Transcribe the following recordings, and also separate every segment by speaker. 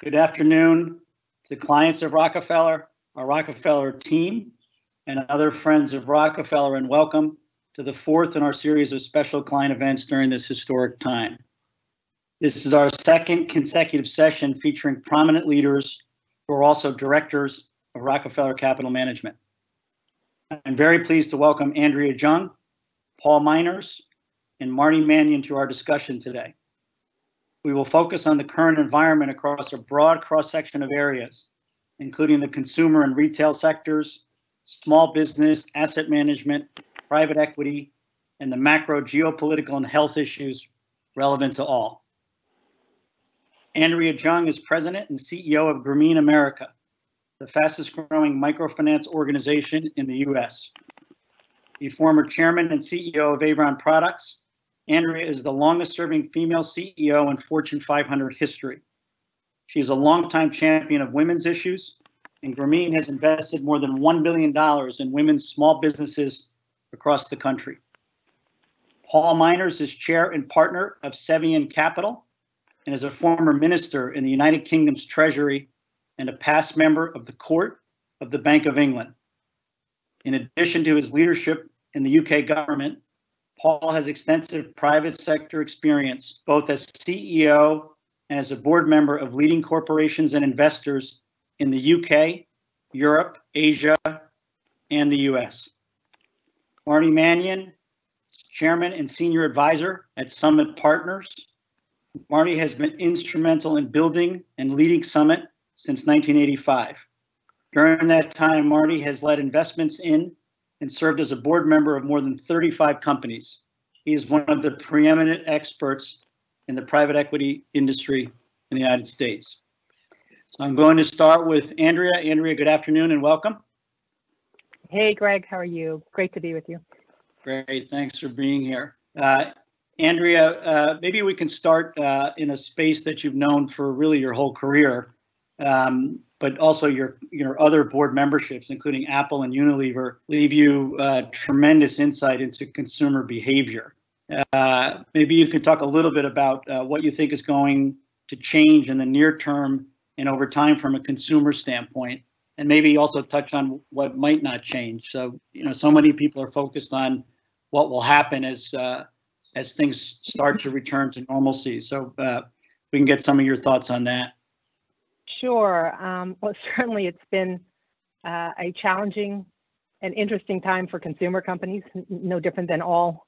Speaker 1: Good afternoon to clients of Rockefeller, our Rockefeller team, and other friends of Rockefeller, and welcome to the fourth in our series of special client events during this historic time. This is our second consecutive session featuring prominent leaders who are also directors of Rockefeller Capital Management. I'm very pleased to welcome Andrea Jung, Paul Myners, and Marty Mannion to our discussion today. We will focus on the current environment across a broad cross-section of areas, including the consumer and retail sectors, small business, asset management, private equity, and the macro geopolitical and health issues relevant to all. Andrea Jung is President and CEO of Grameen America, the fastest growing microfinance organization in the U.S. The former chairman and CEO of Avon Products, Andrea is the longest serving female CEO in Fortune 500 history. She is a longtime champion of women's issues, and Grameen has invested more than $1 billion in women's small businesses across the country. Paul Myners is chair and partner of Cevian Capital and is a former minister in the United Kingdom's Treasury and a past member of the Court of the Bank of England. In addition to his leadership in the UK government, Paul has extensive private sector experience, both as CEO and as a board member of leading corporations and investors in the UK, Europe, Asia, and the US. Marty Mannion, chairman and senior advisor at Summit Partners. Marty has been instrumental in building and leading Summit since 1985. During that time, Marty has led investments in and served as a board member of more than 35 companies. He is one of the preeminent experts in the private equity industry in the United States. So I'm going to start with Andrea. Andrea, good afternoon and welcome.
Speaker 2: Hey, Greg, how are you? Great to be with you.
Speaker 1: Great, thanks for being here. Uh, Andrea, uh, maybe we can start uh, in a space that you've known for really your whole career, um, but also your your other board memberships, including Apple and Unilever, leave you uh, tremendous insight into consumer behavior. Uh, maybe you can talk a little bit about uh, what you think is going to change in the near term and over time from a consumer standpoint, and maybe also touch on what might not change. So you know, so many people are focused on what will happen as uh, as things start to return to normalcy. So uh, we can get some of your thoughts on that.
Speaker 2: Sure. Um, well, certainly it's been uh, a challenging and interesting time for consumer companies, no different than all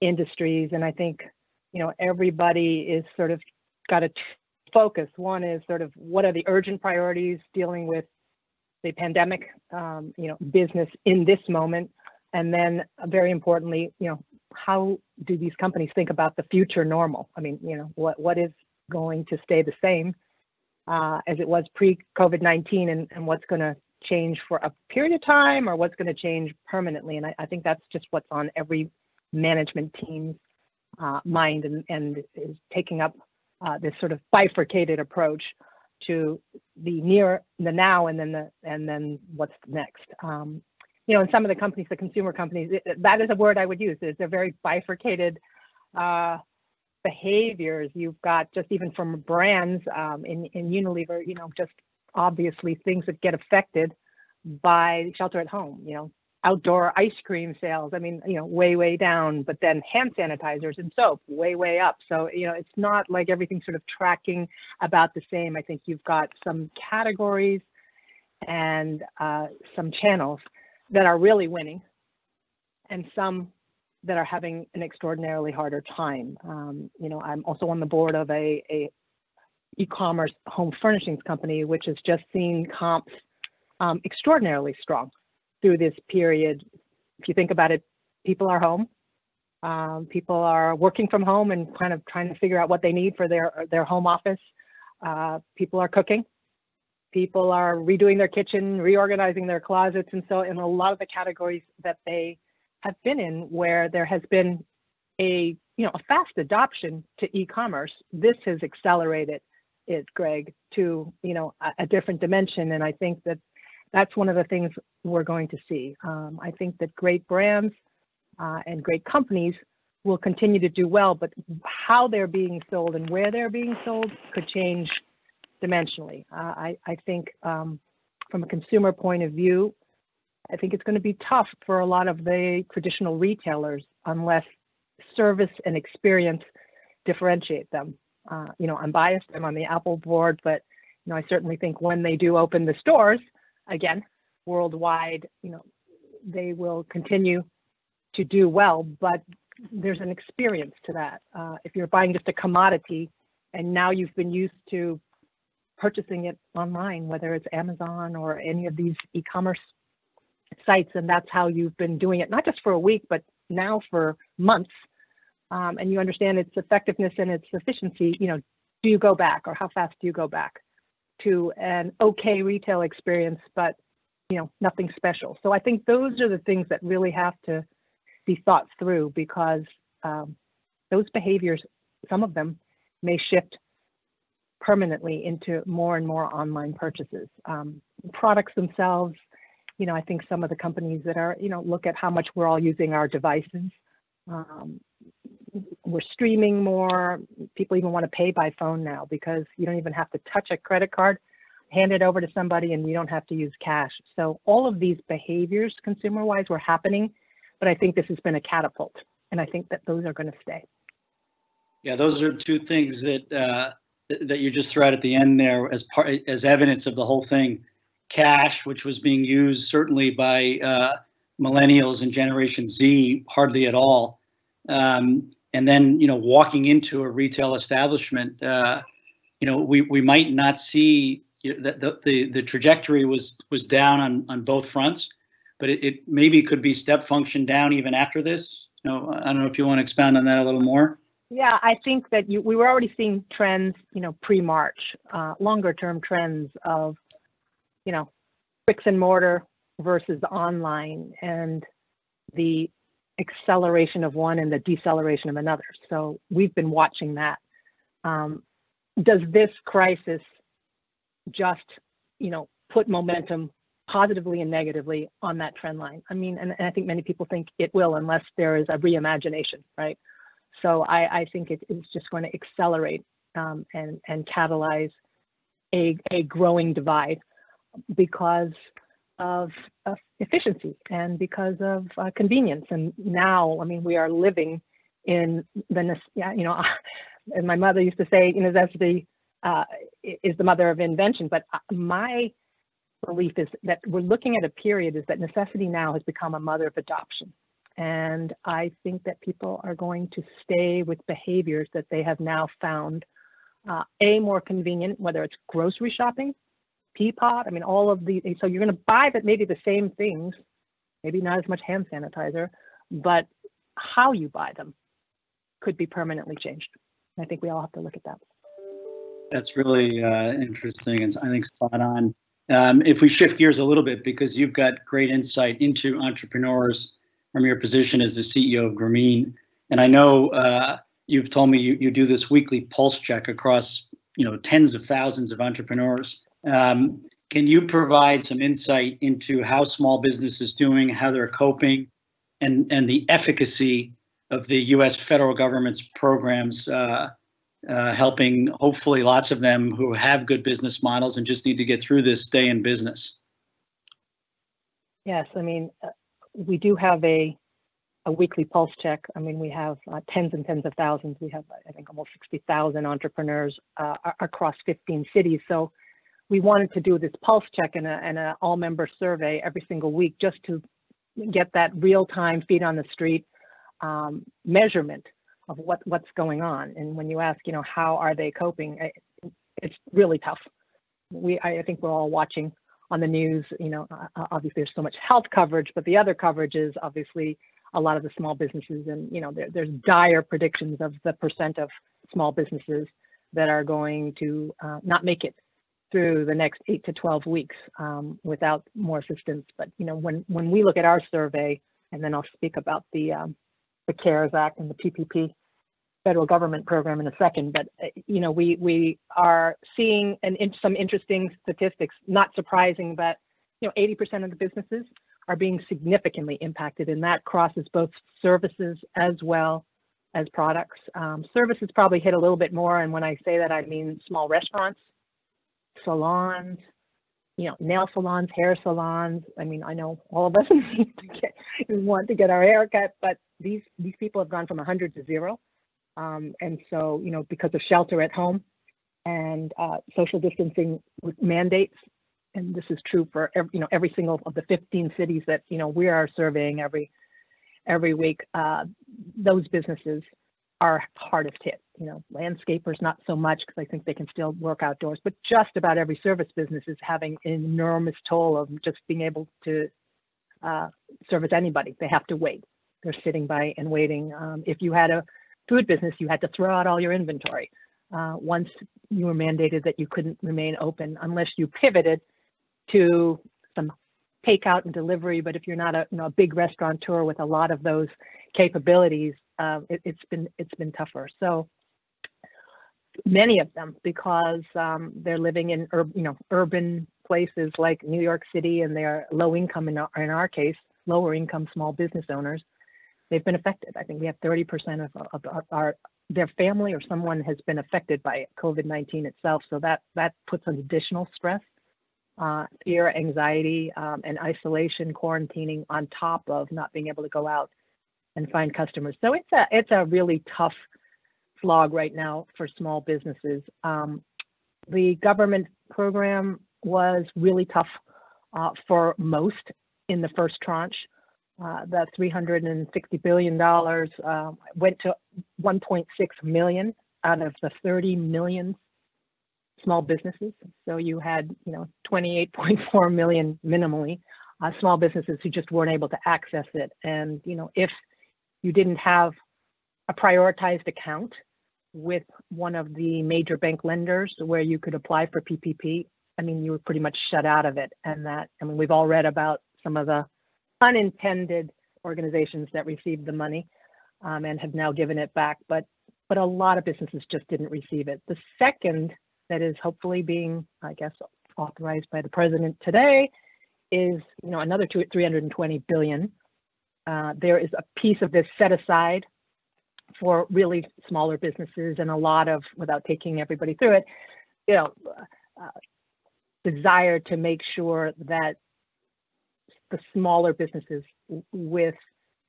Speaker 2: industries. And I think, you know, everybody is sort of got a focus. One is sort of what are the urgent priorities dealing with the pandemic, um, you know, business in this moment. And then uh, very importantly, you know, how do these companies think about the future normal? I mean, you know, what what is going to stay the same as it was pre-COVID-19 and, and what's going to change for a period of time or what's going to change permanently. And I, I, think that's just what's on every management team's uh, mind and, and is taking up uh, this sort of bifurcated approach to the near the now and then the and then what's next. Um, you know, in some of the companies, the consumer companies, it, that is a word I would use. Is they're very bifurcated uh, behaviors. You've got just even from brands um, in, in Unilever, you know, just obviously things that get affected by shelter at home, you know, outdoor ice cream sales. I mean, you know, way, way down, but then hand sanitizers and soap way, way up. So, you know, it's not like everything's sort of tracking about the same. I think you've got some categories and uh, some channels that are really winning and some that are having an extraordinarily harder time. Um, you know, I'm also on the board of a, a e-commerce home furnishings company, which has just seen comps um, extraordinarily strong through this period. If you think about it, people are home. Um, people are working from home and kind of trying to figure out what they need for their their home office. Uh, people are cooking. People are redoing their kitchen, reorganizing their closets, and so in a lot of the categories that they have been in where there has been a you know a fast adoption to e-commerce this has accelerated it greg to you know a, a different dimension and i think that that's one of the things we're going to see um, i think that great brands uh, and great companies will continue to do well but how they're being sold and where they're being sold could change dimensionally. Uh, I, I think um, from a consumer point of view, I think it's going to be tough for a lot of the traditional retailers unless service and experience differentiate them. Uh, you know, I'm biased. I'm on the Apple board, but you know, I certainly think when they do open the stores again worldwide, you know, they will continue to do well. But there's an experience to that. Uh, if you're buying just a commodity, and now you've been used to purchasing it online, whether it's Amazon or any of these e-commerce sites, and that's how you've been doing it, not just for a week, but now for months, um, and you understand its effectiveness and its efficiency, you know, do you go back or how fast do you go back to an okay retail experience, but you know, nothing special. So I think those are the things that really have to be thought through because um, those behaviors, some of them may shift permanently into more and more online purchases. Um, products themselves, you know, I think some of the companies that are, you know, look at how much we're all using our devices. Um, we're streaming more. People even want to pay by phone now because you don't even have to touch a credit card, hand it over to somebody, and you don't have to use cash. So all of these behaviors, consumer-wise, were happening, but I think this has been a catapult, and I think that those are going to stay.
Speaker 1: Yeah, those are two things that uh, that you just threw out at the end there as part as evidence of the whole thing. Cash, which was being used certainly by uh, millennials and Generation Z, hardly at all. Um, and then you know walking into a retail establishment uh, you know we, we might not see you know, the, the the trajectory was was down on on both fronts but it, it maybe could be step function down even after this you know i don't know if you want to expound on that a little more
Speaker 2: yeah i think that you, we were already seeing trends you know pre-march uh, longer term trends of you know bricks and mortar versus online and the acceleration of one and the deceleration of another. So we've been watching that. Um, does this crisis just, you know, put momentum positively and negatively on that trend line? I mean, and, and I think many people think it will unless there is a reimagination, right? So I, I think it is just going to accelerate um, and, and catalyze a, a growing divide because of, efficiency and because of uh, convenience. And now, I mean, we are living in the, you know, my mother used to say, you know, that's the, uh, is the mother of invention. But uh, my belief is that we're looking at a period is that necessity now has become a mother of adoption. And I think that people are going to stay with behaviors that they have now found uh, a more convenient, whether it's grocery shopping, Peapod. I mean, all of the, so you're going to buy that maybe the same things, maybe not as much hand sanitizer, but how you buy them could be permanently changed. I think we all have to look at that.
Speaker 1: That's really uh, interesting and I think spot on. Um, if we shift gears a little bit, because you've got great insight into entrepreneurs from your position as the CEO of Grameen, and I know uh, you've told me you, you do this weekly pulse check across you know tens of thousands of entrepreneurs. Um, can you provide some insight into how small business is doing, how they're coping, and, and the efficacy of the U.S. federal government's programs uh, uh, helping hopefully lots of them who have good business models and just need to get through this stay in business?
Speaker 2: Yes, I mean, uh, we do have a a weekly pulse check. I mean, we have uh, tens and tens of thousands. We have, I think, almost 60,000 entrepreneurs uh, across 15 cities. So we wanted to do this pulse check and an all member survey every single week just to get that real time feet on the street um, measurement of what what's going on. And when you ask, you know, how are they coping, it, it's really tough. We I think we're all watching on the news. You know, obviously there's so much health coverage, but the other coverage is obviously a lot of the small businesses, and you know, there, there's dire predictions of the percent of small businesses that are going to uh, not make it through the next eight to 12 weeks um, without more assistance. But, you know, when, when we look at our survey, and then I'll speak about the, um, the CARES Act and the PPP federal government program in a second, but, uh, you know, we, we are seeing an, in, some interesting statistics, not surprising, but, you know, 80% of the businesses are being significantly impacted, and that crosses both services as well as products. Um, services probably hit a little bit more, and when I say that, I mean small restaurants, salons, you know, nail salons, hair salons. I mean, I know all of us get, want to get our hair cut, but these these people have gone from 100 to zero. Um, and so, you know, because of shelter at home and uh, social distancing mandates, and this is true for every, you know every single of the 15 cities that you know we are surveying every every week. Uh, those businesses are hardest hit. You know, landscapers not so much because I think they can still work outdoors, but just about every service business is having an enormous toll of just being able to uh, service anybody. They have to wait. They're sitting by and waiting. Um, if you had a food business, you had to throw out all your inventory. Uh, once you were mandated that you couldn't remain open unless you pivoted to some takeout and delivery. But if you're not a you know a big restaurateur with a lot of those capabilities, uh, it, has been it's been tougher. So many of them because um, they're living in ur- you know urban places like New York City and they're low income in our, in our case, lower income small business owners. They've been affected. I think we have 30% of, of our, their family or someone has been affected by COVID-19 itself. So that that puts an additional stress uh, fear, anxiety, um, and isolation, quarantining on top of not being able to go out and find customers. So it's a it's a really tough slog right now for small businesses. Um, the government program was really tough uh, for most in the first tranche. Uh, that 360 billion dollars uh, went to 1.6 million out of the 30 million small businesses. So you had, you know, 28.4 million minimally uh, small businesses who just weren't able to access it. And, you know, if you didn't have a prioritized account with one of the major bank lenders where you could apply for PPP, I mean, you were pretty much shut out of it. And that, I mean, we've all read about some of the unintended organizations that received the money um, and have now given it back. But but a lot of businesses just didn't receive it. The second that is hopefully being, I guess, authorized by the president today is, you know, another two, 320 billion. Uh, there is a piece of this set aside for really smaller businesses and a lot of, without taking everybody through it, you know, uh, desire to make sure that the smaller businesses with,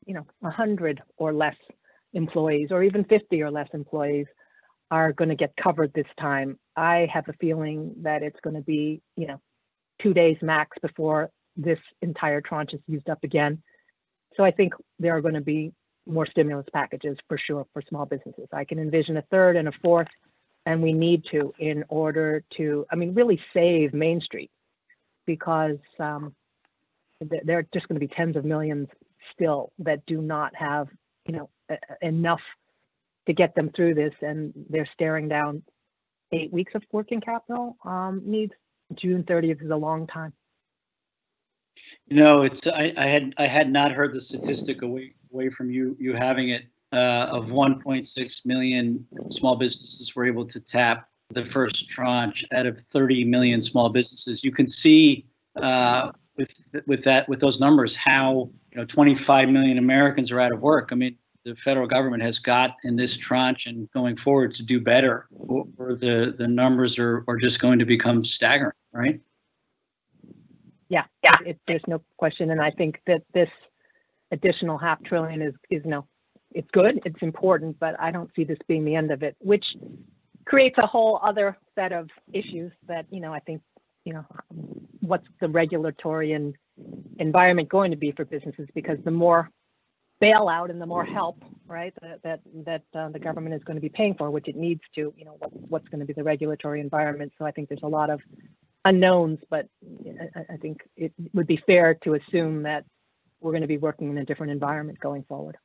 Speaker 2: you know, 100 or less employees or even 50 or less employees are going to get covered this time. I have a feeling that it's going to be, you know, two days max before this entire tranche is used up again. So I think there are going to be more stimulus packages for sure for small businesses. I can envision a third and a fourth, and we need to in order to, I mean, really save Main Street because um, there are just going to be tens of millions still that do not have, you know, enough to get them through this, and they're staring down eight weeks of working capital um, needs. June 30th is a long time.
Speaker 1: You know, it's I, I had I had not heard the statistic away away from you you having it uh, of 1.6 million small businesses were able to tap the first tranche out of 30 million small businesses. You can see uh, with with that with those numbers how you know 25 million Americans are out of work. I mean, the federal government has got in this tranche and going forward to do better, or the the numbers are are just going to become staggering, right?
Speaker 2: Yeah, yeah. It, there's no question, and I think that this additional half trillion is is no, it's good, it's important, but I don't see this being the end of it, which creates a whole other set of issues that you know I think you know what's the regulatory and environment going to be for businesses because the more bailout and the more help, right, that that, that uh, the government is going to be paying for, which it needs to, you know, what, what's going to be the regulatory environment. So I think there's a lot of unknowns, but I, I think it would be fair to assume that we're going to be working in a different environment going forward.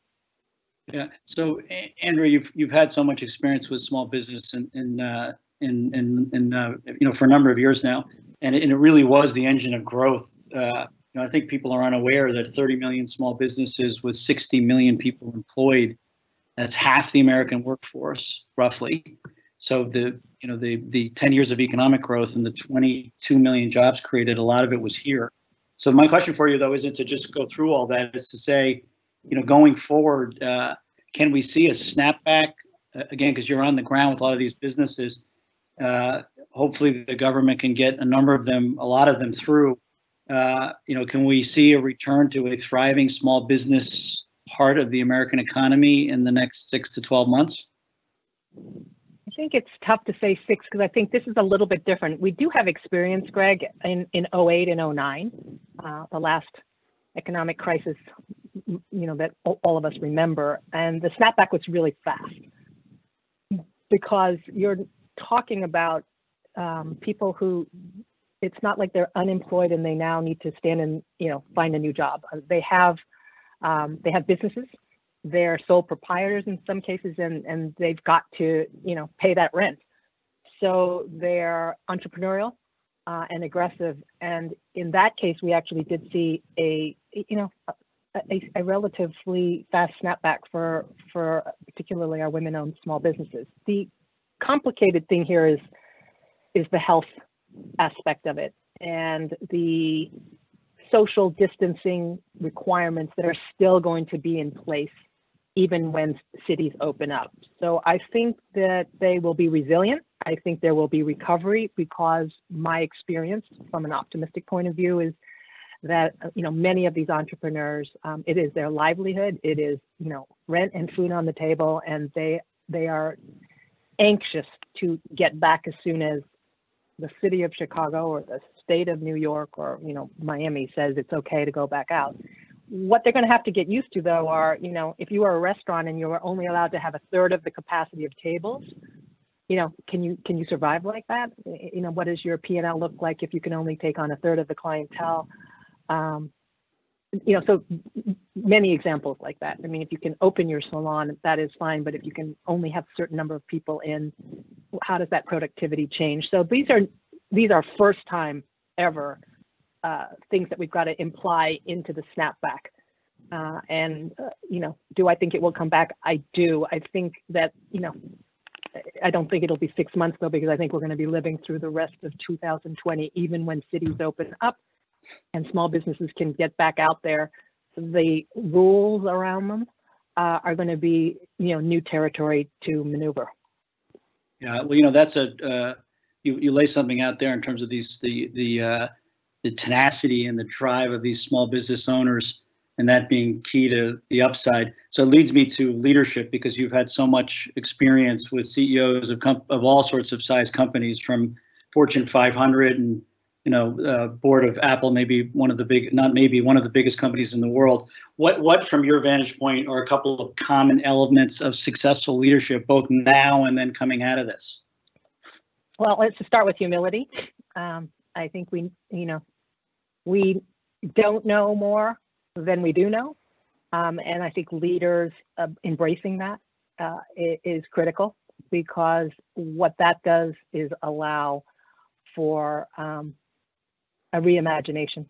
Speaker 1: Yeah. So, Andrew, you've you've had so much experience with small business and in uh, in in, in uh, you know for a number of years now, and it, and it really was the engine of growth uh, you know, I think people are unaware that 30 million small businesses with 60 million people employed, that's half the American workforce, roughly. So the you know the the 10 years of economic growth and the 22 million jobs created, a lot of it was here. So my question for you though isn't to just go through all that, is to say, you know, going forward, uh, can we see a snapback uh, again? Because you're on the ground with a lot of these businesses. Uh, hopefully the government can get a number of them, a lot of them through. Uh, you know, can we see a return to a thriving small business part of the American economy in the next six to 12 months?
Speaker 2: I think it's tough to say six because I think this is a little bit different. We do have experience, Greg, in, in 08 and 09, uh, the last economic crisis, you know, that all of us remember. And the snapback was really fast because you're talking about um, people who it's not like they're unemployed and they now need to stand and you know find a new job. They have um, they have businesses. They're sole proprietors in some cases, and and they've got to you know pay that rent. So they're entrepreneurial uh, and aggressive. And in that case, we actually did see a you know a, a, relatively fast snapback for for particularly our women-owned small businesses. The complicated thing here is is the health aspect of it and the social distancing requirements that are still going to be in place even when cities open up. So I think that they will be resilient. I think there will be recovery because my experience from an optimistic point of view is that you know many of these entrepreneurs um, it is their livelihood it is you know rent and food on the table and they they are anxious to get back as soon as the city of chicago or the state of new york or you know miami says it's okay to go back out. What they're going to have to get used to though are you know if you are a restaurant and you're only allowed to have a third of the capacity of tables you know can you can you survive like that you know what does your p&l look like if you can only take on a third of the clientele um, you know, so many examples like that. I mean, if you can open your salon, that is fine. But if you can only have a certain number of people in, how does that productivity change? So these are these are first time ever uh, things that we've got to imply into the snapback. Uh, and uh, you know, do I think it will come back? I do. I think that you know, I don't think it'll be six months though, because I think we're going to be living through the rest of 2020, even when cities open up and small businesses can get back out there, the rules around them uh, are going to be, you know, new territory to maneuver.
Speaker 1: Yeah, well, you know, that's a uh, you you lay something out there in terms of these the the uh, the tenacity and the drive of these small business owners, and that being key to the upside. So it leads me to leadership because you've had so much experience with CEOs of of all sorts of size companies, from Fortune 500 and you know, uh, board of Apple, maybe one of the big, not maybe one of the biggest companies in the world. What, what from your vantage point are a couple of common elements of successful leadership, both now and then coming out of this?
Speaker 2: Well, let's start with humility. Um, I think we, you know, we don't know more than we do know. Um, and I think leaders uh, embracing that uh, is critical because what that does is allow for um, a reimagination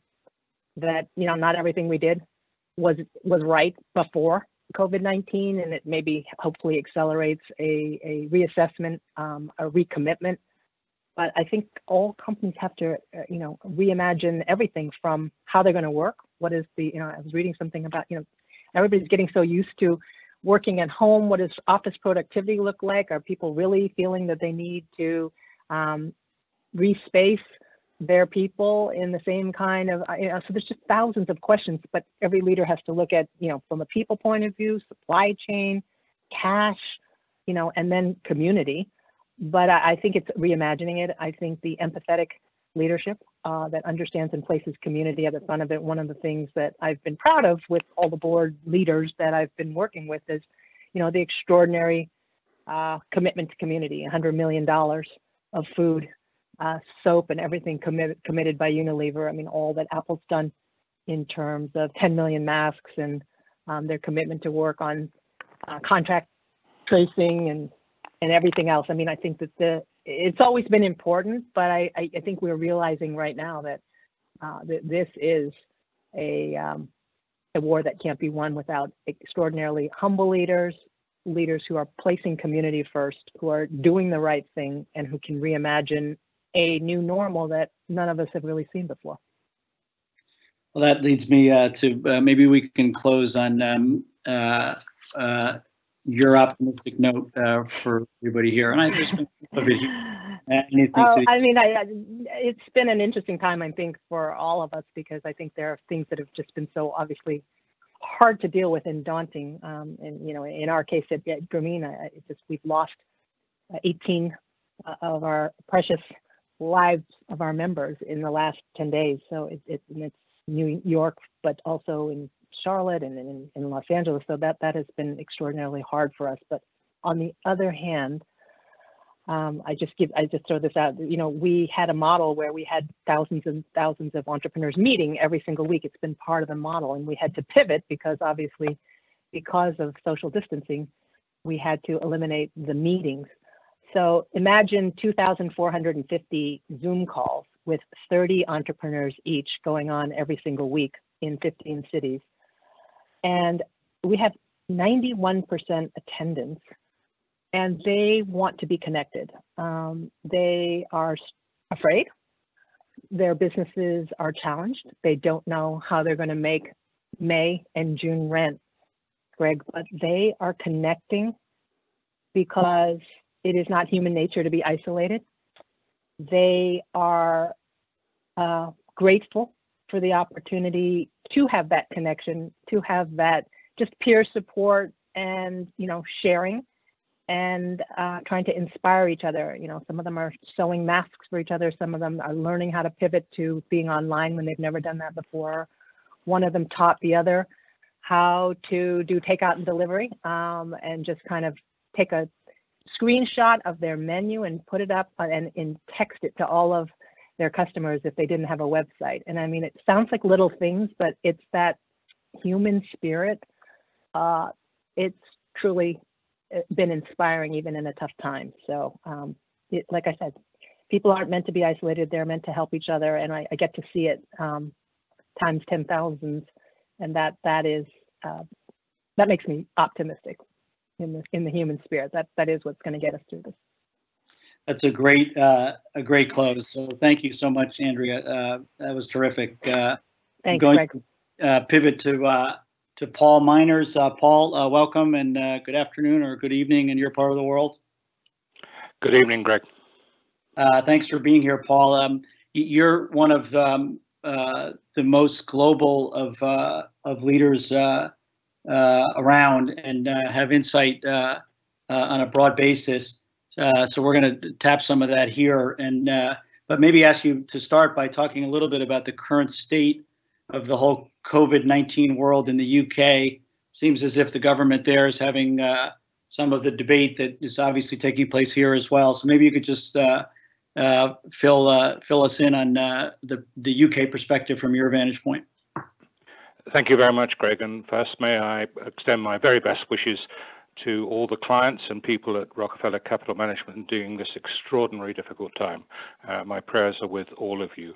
Speaker 2: that you know not everything we did was was right before COVID-19, and it maybe hopefully accelerates a, a reassessment, um, a recommitment. But I think all companies have to, uh, you know, reimagine everything from how they're going to work. What is the, you know, I was reading something about, you know, everybody's getting so used to working at home. What does office productivity look like? Are people really feeling that they need to um, respace their people in the same kind of you know so there's just thousands of questions but every leader has to look at you know from a people point of view supply chain cash you know and then community but i, I think it's reimagining it i think the empathetic leadership uh, that understands and places community at the front of it one of the things that i've been proud of with all the board leaders that i've been working with is you know the extraordinary uh, commitment to community 100 million dollars of food uh, soap and everything committed committed by Unilever. I mean, all that Apple's done in terms of 10 million masks and um, their commitment to work on uh, contract tracing and and everything else. I mean, I think that the it's always been important, but I I, I think we're realizing right now that uh, that this is a um, a war that can't be won without extraordinarily humble leaders, leaders who are placing community first, who are doing the right thing, and who can reimagine a new normal that none of us have really seen before.
Speaker 1: Well, that leads me uh, to uh, maybe we can close on um, uh, uh your optimistic note uh, for everybody here. And I just anything
Speaker 2: Oh, I mean, I, it's been an interesting time, I think, for all of us because I think there are things that have just been so obviously hard to deal with and daunting. Um, and you know, in our case at, at Grameen, just we've lost uh, 18 uh, of our precious lives of our members in the last 10 days. So it, it, and it's New York, but also in Charlotte and in, in Los Angeles. So that that has been extraordinarily hard for us. But on the other hand, um, I just give I just throw this out. You know, we had a model where we had thousands and thousands of entrepreneurs meeting every single week. It's been part of the model, and we had to pivot because obviously, because of social distancing, we had to eliminate the meetings. So imagine 2,450 Zoom calls with 30 entrepreneurs each going on every single week in 15 cities, and we have 91% attendance and they want to be connected. Um, they are afraid. Their businesses are challenged. They don't know how they're going to make May and June rent, Greg, but they are connecting because it is not human nature to be isolated. They are uh, grateful for the opportunity to have that connection, to have that just peer support and you know sharing and uh, trying to inspire each other. You know, some of them are sewing masks for each other. Some of them are learning how to pivot to being online when they've never done that before. One of them taught the other how to do takeout and delivery um, and just kind of take a screenshot of their menu and put it up and, and text it to all of their customers if they didn't have a website. And I mean, it sounds like little things, but it's that human spirit. Uh, it's truly uh, been inspiring even in a tough time. So, um, it, like I said, people aren't meant to be isolated; they're meant to help each other, and I, I get to see it um, times ten thousands, and that that is uh, that makes me optimistic in the in the human spirit. That that is what's going to get us through this.
Speaker 1: That's a great uh, a great close. So thank you so much, Andrea. Uh, that was terrific. Uh,
Speaker 2: Thanks,
Speaker 1: going
Speaker 2: Greg.
Speaker 1: to uh, pivot to uh, to Paul Myners. Uh, Paul, uh, welcome and uh, good afternoon or good evening in your part of the world.
Speaker 3: Good evening, Greg.
Speaker 1: Uh, thanks for being here, Paul. Um, you're one of um, uh, the most global of uh, of leaders uh, uh, around and uh, have insight uh, uh, on a broad basis. Uh, so we're going to tap some of that here, and uh, but maybe ask you to start by talking a little bit about the current state of the whole COVID-19 world in the UK. Seems as if the government there is having uh, some of the debate that is obviously taking place here as well. So maybe you could just uh, uh, fill fill us in on the the UK perspective from your vantage point.
Speaker 3: Thank you very much, Greg. And first, may I extend my very best wishes to all the clients and people at Rockefeller Capital Management during this extraordinary difficult time. Uh, my prayers are with all of you.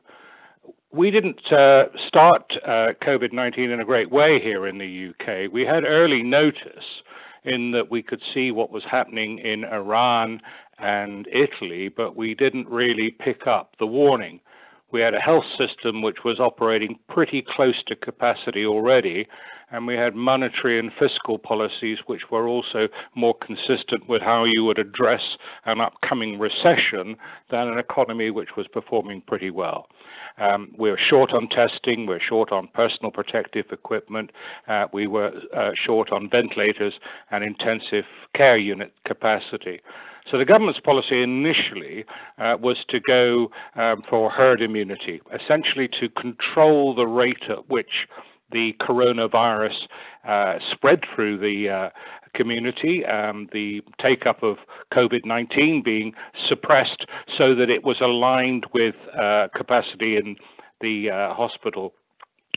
Speaker 3: We didn't uh, start uh, COVID 19 in a great way here in the UK. We had early notice in that we could see what was happening in Iran and Italy, but we didn't really pick up the warning. We had a health system which was operating pretty close to capacity already, and we had monetary and fiscal policies which were also more consistent with how you would address an upcoming recession than an economy which was performing pretty well. Um, we were short on testing, we were short on personal protective equipment, uh, we were uh, short on ventilators and intensive care unit capacity. So the government's policy initially uh, was to go um, for herd immunity, essentially to control the rate at which the coronavirus uh, spread through the uh, community, um, the take up of COVID 19 being suppressed so that it was aligned with uh, capacity in the uh, hospital.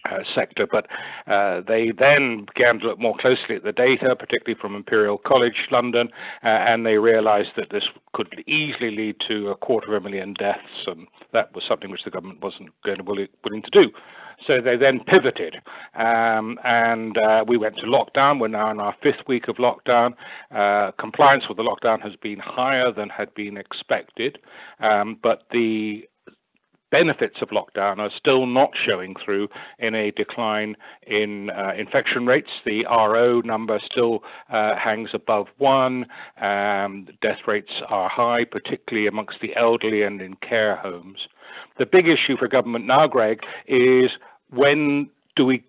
Speaker 3: Uh, sector, but uh, they then began to look more closely at the data, particularly from Imperial College London, and they realized that this could easily lead to a quarter of a million deaths, and that was something which the government wasn't going to willing to do. So they then pivoted, um, and uh, we went to lockdown. We're now in our fifth week of lockdown. Uh, compliance with the lockdown has been higher than had been expected, um, but the benefits of lockdown are still not showing through in a decline in uh, infection rates. The RO number still uh, hangs above one. Um, death rates are high, particularly amongst the elderly and in care homes. The big issue for government now, Greg, is when do we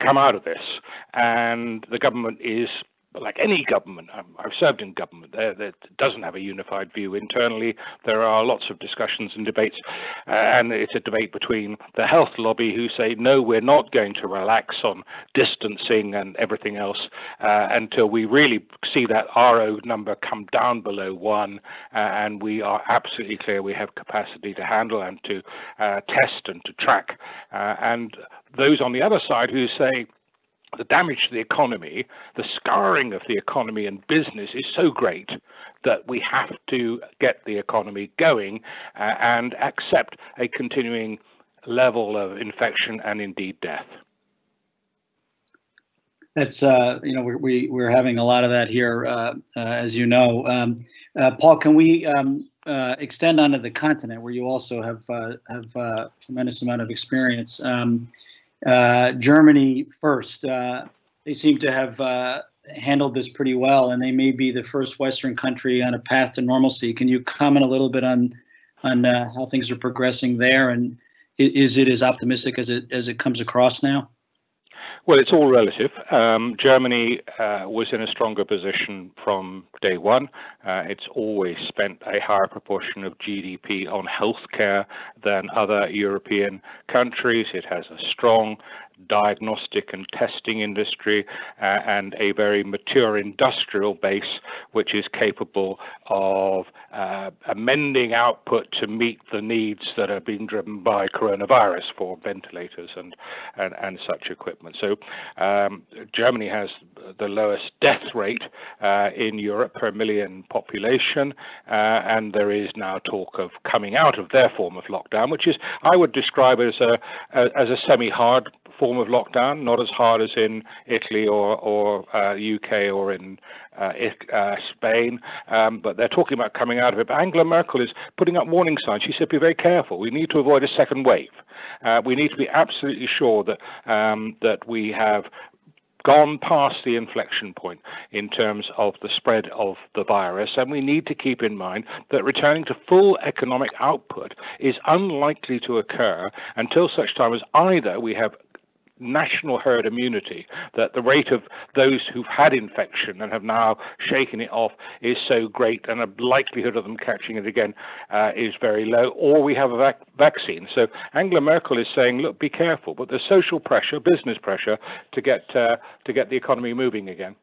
Speaker 3: come out of this? And the government is like any government, um, I've served in government that doesn't have a unified view internally. There are lots of discussions and debates, uh, and it's a debate between the health lobby who say, no, we're not going to relax on distancing and everything else uh, until we really see that RO number come down below one, uh, and we are absolutely clear we have capacity to handle and to uh, test and to track. Uh, and those on the other side who say, the damage to the economy, the scarring of the economy and business is so great that we have to get the economy going uh, and accept a continuing level of infection and indeed death.
Speaker 1: That's uh, you know we're we, we're having a lot of that here, uh, uh as you know. Um, uh, Paul, can we um, uh, extend onto the continent where you also have have a tremendous amount of experience? Um, uh, Germany first. Uh, they seem to have uh, handled this pretty well, and they may be the first Western country on a path to normalcy. Can you comment a little bit on on uh, how things are progressing there, and is it as optimistic as it as it comes across now?
Speaker 3: Well, it's all relative. Um, Germany uh, was in a stronger position from day one. Uh, it's always spent a higher proportion of GDP on healthcare than other European countries. It has a strong diagnostic and testing industry uh, and a very mature industrial base which is capable of uh, amending output to meet the needs that are being driven by coronavirus for ventilators and, and, and such equipment. So um, Germany has the lowest death rate uh, in Europe per million population, uh, and there is now talk of coming out of their form of lockdown, which is I would describe as a, as a semi-hard form of lockdown, not as hard as in Italy or, or uh, UK or in uh, uh, Spain, um, but they're talking about coming out of it. But Angela Merkel is putting up warning signs. She said, be very careful. We need to avoid a second wave. Uh, we need to be absolutely sure that um, that we have gone past the inflection point in terms of the spread of the virus, and we need to keep in mind that returning to full economic output is unlikely to occur until such time as either we have national herd immunity that the rate of those who've had infection and have now shaken it off is so great and the likelihood of them catching it again uh, is very low or we have a vac- vaccine. So angela merkel is saying look be careful but there's social pressure business pressure to get uh, to get the economy moving again.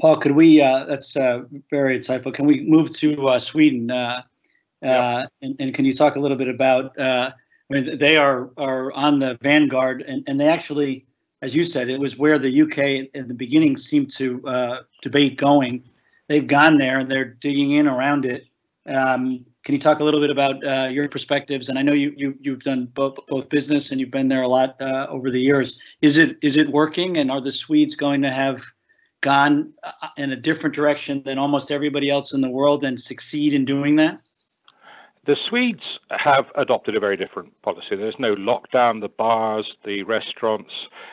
Speaker 1: Paul could we uh, that's uh, very insightful. Can we move to uh, sweden? Uh, and, and, can you talk a little bit about I mean, they are are on the vanguard, and, and they actually, as you said, it was where the UK in the beginning seemed to uh, debate going. They've gone there and they're digging in around it. Um, can you talk a little bit about uh, your perspectives? And I know you, you you've done both both business and you've been there a lot uh, over the years. Is it is it working? And are the Swedes going to have gone uh, in a different direction than almost everybody else in the world and succeed in doing that?
Speaker 3: The Swedes have adopted a very different policy. There's no lockdown. The bars, the restaurants,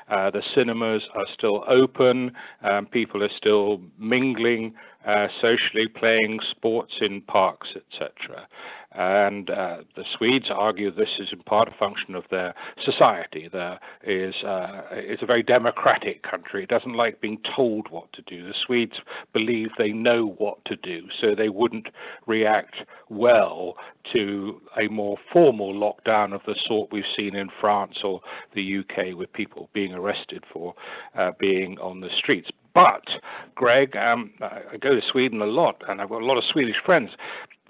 Speaker 3: uh, the cinemas are still open. Um, people are still mingling uh, socially, playing sports in parks, etc. And uh, the Swedes argue this is in part a function of their society. There is uh, it's a very democratic country. It doesn't like being told what to do. The Swedes believe they know what to do, so they wouldn't react well to a more formal lockdown of the sort we've seen in France or the UK, with people being arrested for uh, being on the streets. But, Greg, um, I go to Sweden a lot, and I've got a lot of Swedish friends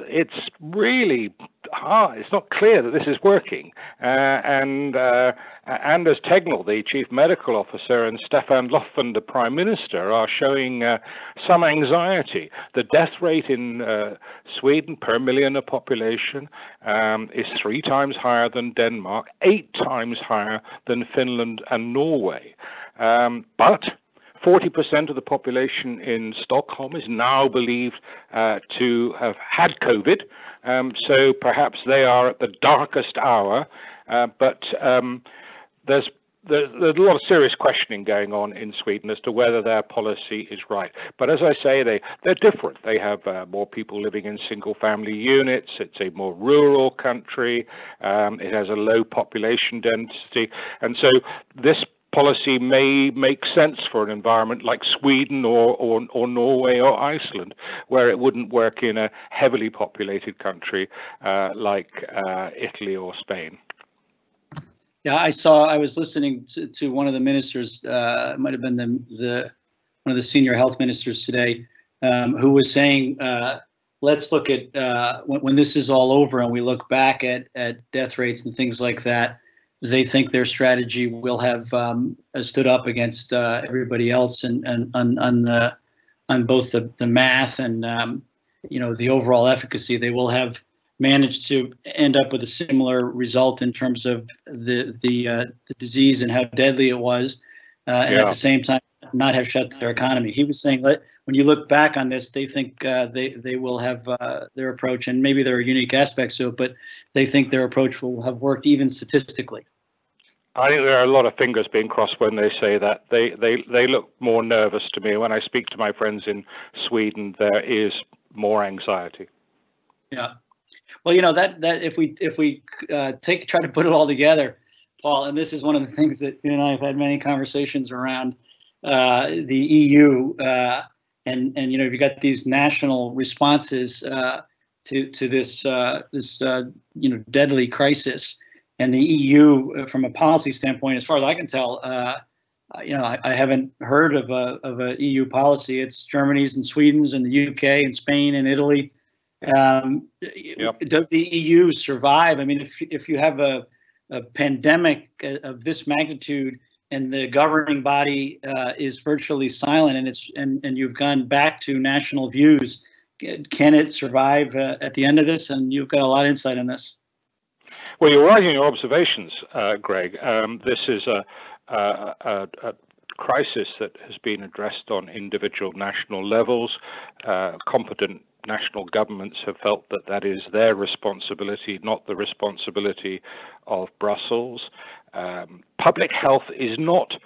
Speaker 3: it's really hard. It's not clear that this is working. Uh, and uh, Anders Tegnell, the chief medical officer, and Stefan Löfven, the prime minister, are showing uh, some anxiety. The death rate in uh, Sweden per million of population um, is three times higher than Denmark, eight times higher than Finland and Norway. Um, but 40% of the population in Stockholm is now believed uh, to have had COVID. Um, so perhaps they are at the darkest hour, uh, but um, there's there's, a lot of serious questioning going on in Sweden as to whether their policy is right. But as I say, they, they're different. They have uh, more people living in single family units. It's a more rural country. Um, it has a low population density. And so this policy may make sense for an environment like Sweden or, or, or Norway or Iceland, where it wouldn't work in a heavily populated country uh, like uh, Italy or Spain.
Speaker 1: Yeah, I saw. I was listening to, to one of the ministers. Uh, it might have been the the one of the senior health ministers today, um, who was saying, uh, "Let's look at uh, when, when this is all over and we look back at at death rates and things like that. They think their strategy will have um, stood up against uh, everybody else and and on on the on both the the math and um, you know the overall efficacy. They will have." managed to end up with a similar result in terms of the the, uh, the disease and how deadly it was, uh, and
Speaker 3: Yeah.
Speaker 1: at the same time not have shut their economy. He was saying that when you look back on this, they think uh, they they will have uh, their approach, and maybe there are unique aspects to it, but they think their approach will have worked even statistically.
Speaker 3: I think there are a lot of fingers being crossed when they say that. They they they look more nervous to me. When I speak to my friends in Sweden, there is more anxiety.
Speaker 1: Yeah. Well, you know that that if we if we uh, take try to put it all together, Paul, and this is one of the things that you and I have had many conversations around uh, the EU, uh, and and you know you've got these national responses uh, to to this uh, this uh, you know deadly crisis, and the EU uh, from a policy standpoint, as far as I can tell. Uh, uh, you know, I, I haven't heard of a of a EU policy. It's Germany's and Sweden's and the UK and Spain and Italy. Um,
Speaker 3: Yep.
Speaker 1: Does the EU survive? I mean, if if you have a, a pandemic uh, of this magnitude and the governing body uh, is virtually silent, and it's and and you've gone back to national views, can it survive uh, at the end of this? And you've got a lot of insight on this.
Speaker 3: Well, you're right in your observations, uh, Greg. Um, this is a, a, a, crisis that has been addressed on individual national levels. Uh, competent national governments have felt that that is their responsibility, not the responsibility of Brussels. Um, public health is not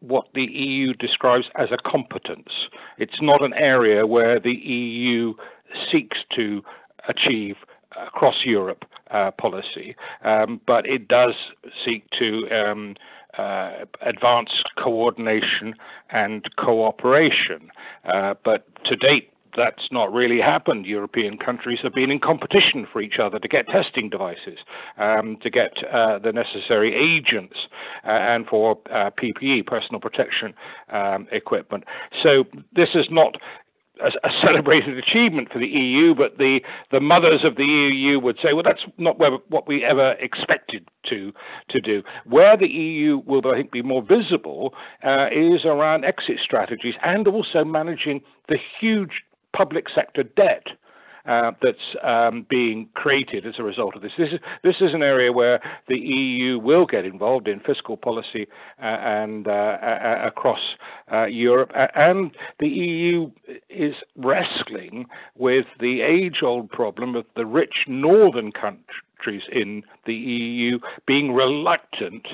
Speaker 3: what the EU describes as a competence. It's not an area where the EU seeks to achieve across Europe uh, policy, um, but it does seek to um, uh, advance coordination and cooperation. Uh, but to date, that's not really happened. European countries have been in competition for each other to get testing devices, um, to get uh, the necessary agents, uh, and for uh, PPE, personal protection um, equipment. So this is not a, a celebrated achievement for the EU, but the, the mothers of the EU would say, well, that's not where, what we ever expected to to do. Where the EU will, I think, be more visible uh, is around exit strategies and also managing the huge public sector debt. Uh, that's um, being created as a result of this. This is this is an area where the EU will get involved in fiscal policy uh, and uh, across uh, Europe, and the EU is wrestling with the age-old problem of the rich northern countries in the EU being reluctant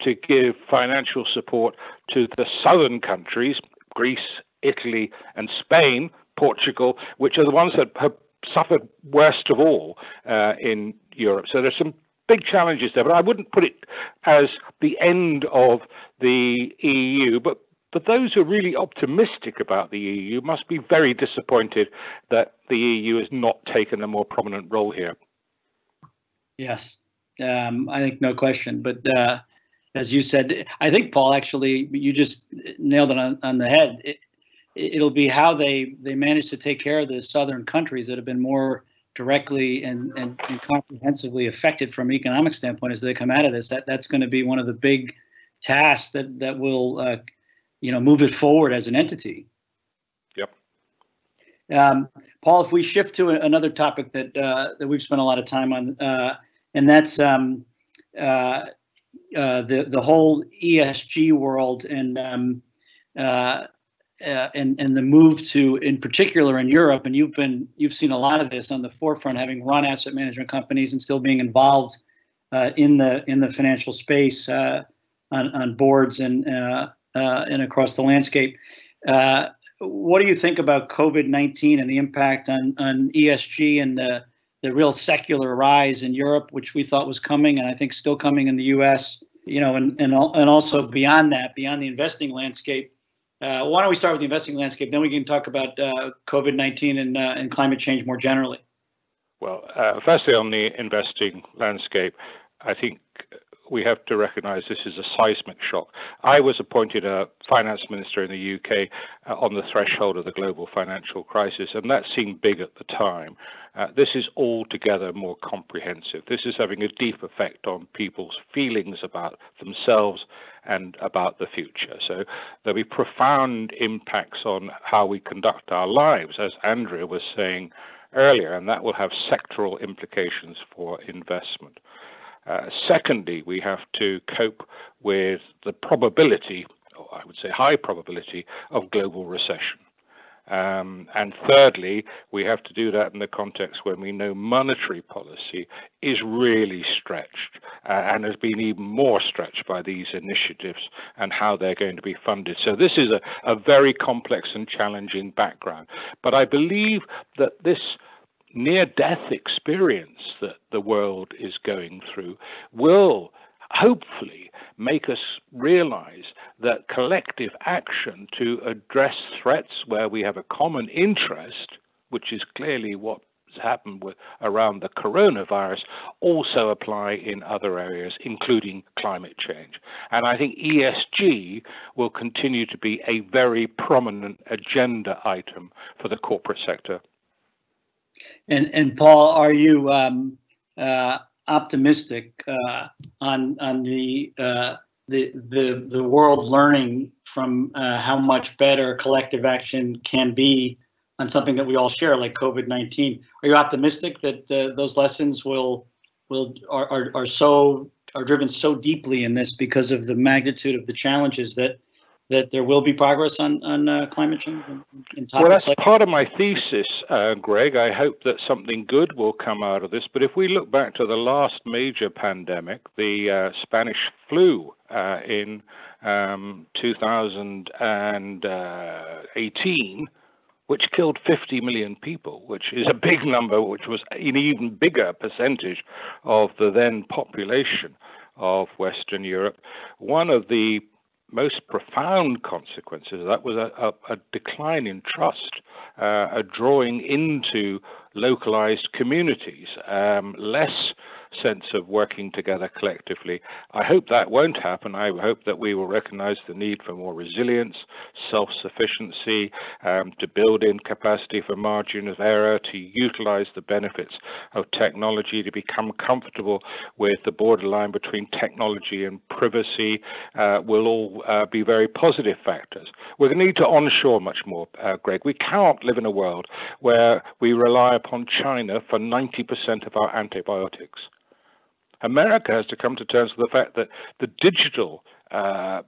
Speaker 3: to give financial support to the southern countries, Greece, Italy, and Spain, Portugal, which are the ones that have suffered worst of all uh, in Europe. So there's some big challenges there, but I wouldn't put it as the end of the EU. But but those who are really optimistic about the EU must be very disappointed that the EU has not taken a more prominent role here.
Speaker 1: Yes, um, I think no question. But uh, as you said, I think Paul actually you just nailed it on, on the head. It, it'll be how they they manage to take care of the southern countries that have been more directly and, and, and comprehensively affected from an economic standpoint as they come out of this. That that's going to be one of the big tasks that that will uh, you know move it forward as an entity.
Speaker 3: Yep.
Speaker 1: Um, Paul, if we shift to a- another topic that uh, that we've spent a lot of time on, uh, and that's um, uh, uh, the the whole ESG world and um, uh, and and the move to, in particular, in Europe, and you've been you've seen a lot of this on the forefront, having run asset management companies and still being involved uh, in the in the financial space uh, on on boards and uh, and across the landscape. What do you think about COVID nineteen and the impact on on ESG and the the real secular rise in Europe, which we thought was coming, and I think still coming in the U.S. You know, and and and also beyond that, beyond the investing landscape. Uh, why don't we start with the investing landscape? Then we can talk about uh, COVID nineteen and uh, and climate change more generally.
Speaker 3: Well, uh, firstly, on the investing landscape, I think we have to recognize this is a seismic shock. I was appointed a finance minister in the UK uh, on the threshold of the global financial crisis, and that seemed big at the time. Uh, this is altogether more comprehensive. This is having a deep effect on people's feelings about themselves and about the future. So there'll be profound impacts on how we conduct our lives, as Andrea was saying earlier, and that will have sectoral implications for investment. Uh, secondly, we have to cope with the probability, or I would say high probability, of global recession. Um, and thirdly, we have to do that in the context when we know monetary policy is really stretched uh, and has been even more stretched by these initiatives and how they're going to be funded. So this is a, a very complex and challenging background. But I believe that this near death experience that the world is going through will hopefully make us realize that collective action to address threats where we have a common interest, which is clearly what happened with, around the coronavirus, also apply in other areas, including climate change. And I think ESG will continue to be a very prominent agenda item for the corporate sector
Speaker 1: and and Paul, are you um, uh, optimistic uh, on on the uh, the the the world learning from uh, how much better collective action can be on something that we all share, like COVID nineteen? Are you optimistic that uh, those lessons will will are, are are so are driven so deeply in this because of the magnitude of the challenges that that there will be progress on on uh, climate change?
Speaker 3: well, that's like- part of my thesis, uh, Greg. I hope that something good will come out of this. But if we look back to the last major pandemic, the uh, Spanish flu uh, in um, 2018 which killed 50 million people, which is a big number, which was an even bigger percentage of the then population of Western Europe. One of the most profound consequences that was a, a, a decline in trust, uh, a drawing into localized communities, um, less sense of working together collectively. I hope that won't happen. I hope that we will recognize the need for more resilience, self sufficiency, um, to build in capacity for margin of error, to utilize the benefits of technology, to become comfortable with the borderline between technology and privacy, uh, will all uh, be very positive factors. We're going to need to onshore much more, uh, Greg. We cannot live in a world where we rely upon China for 90% of our antibiotics. America has to come to terms with the fact that the digital uh,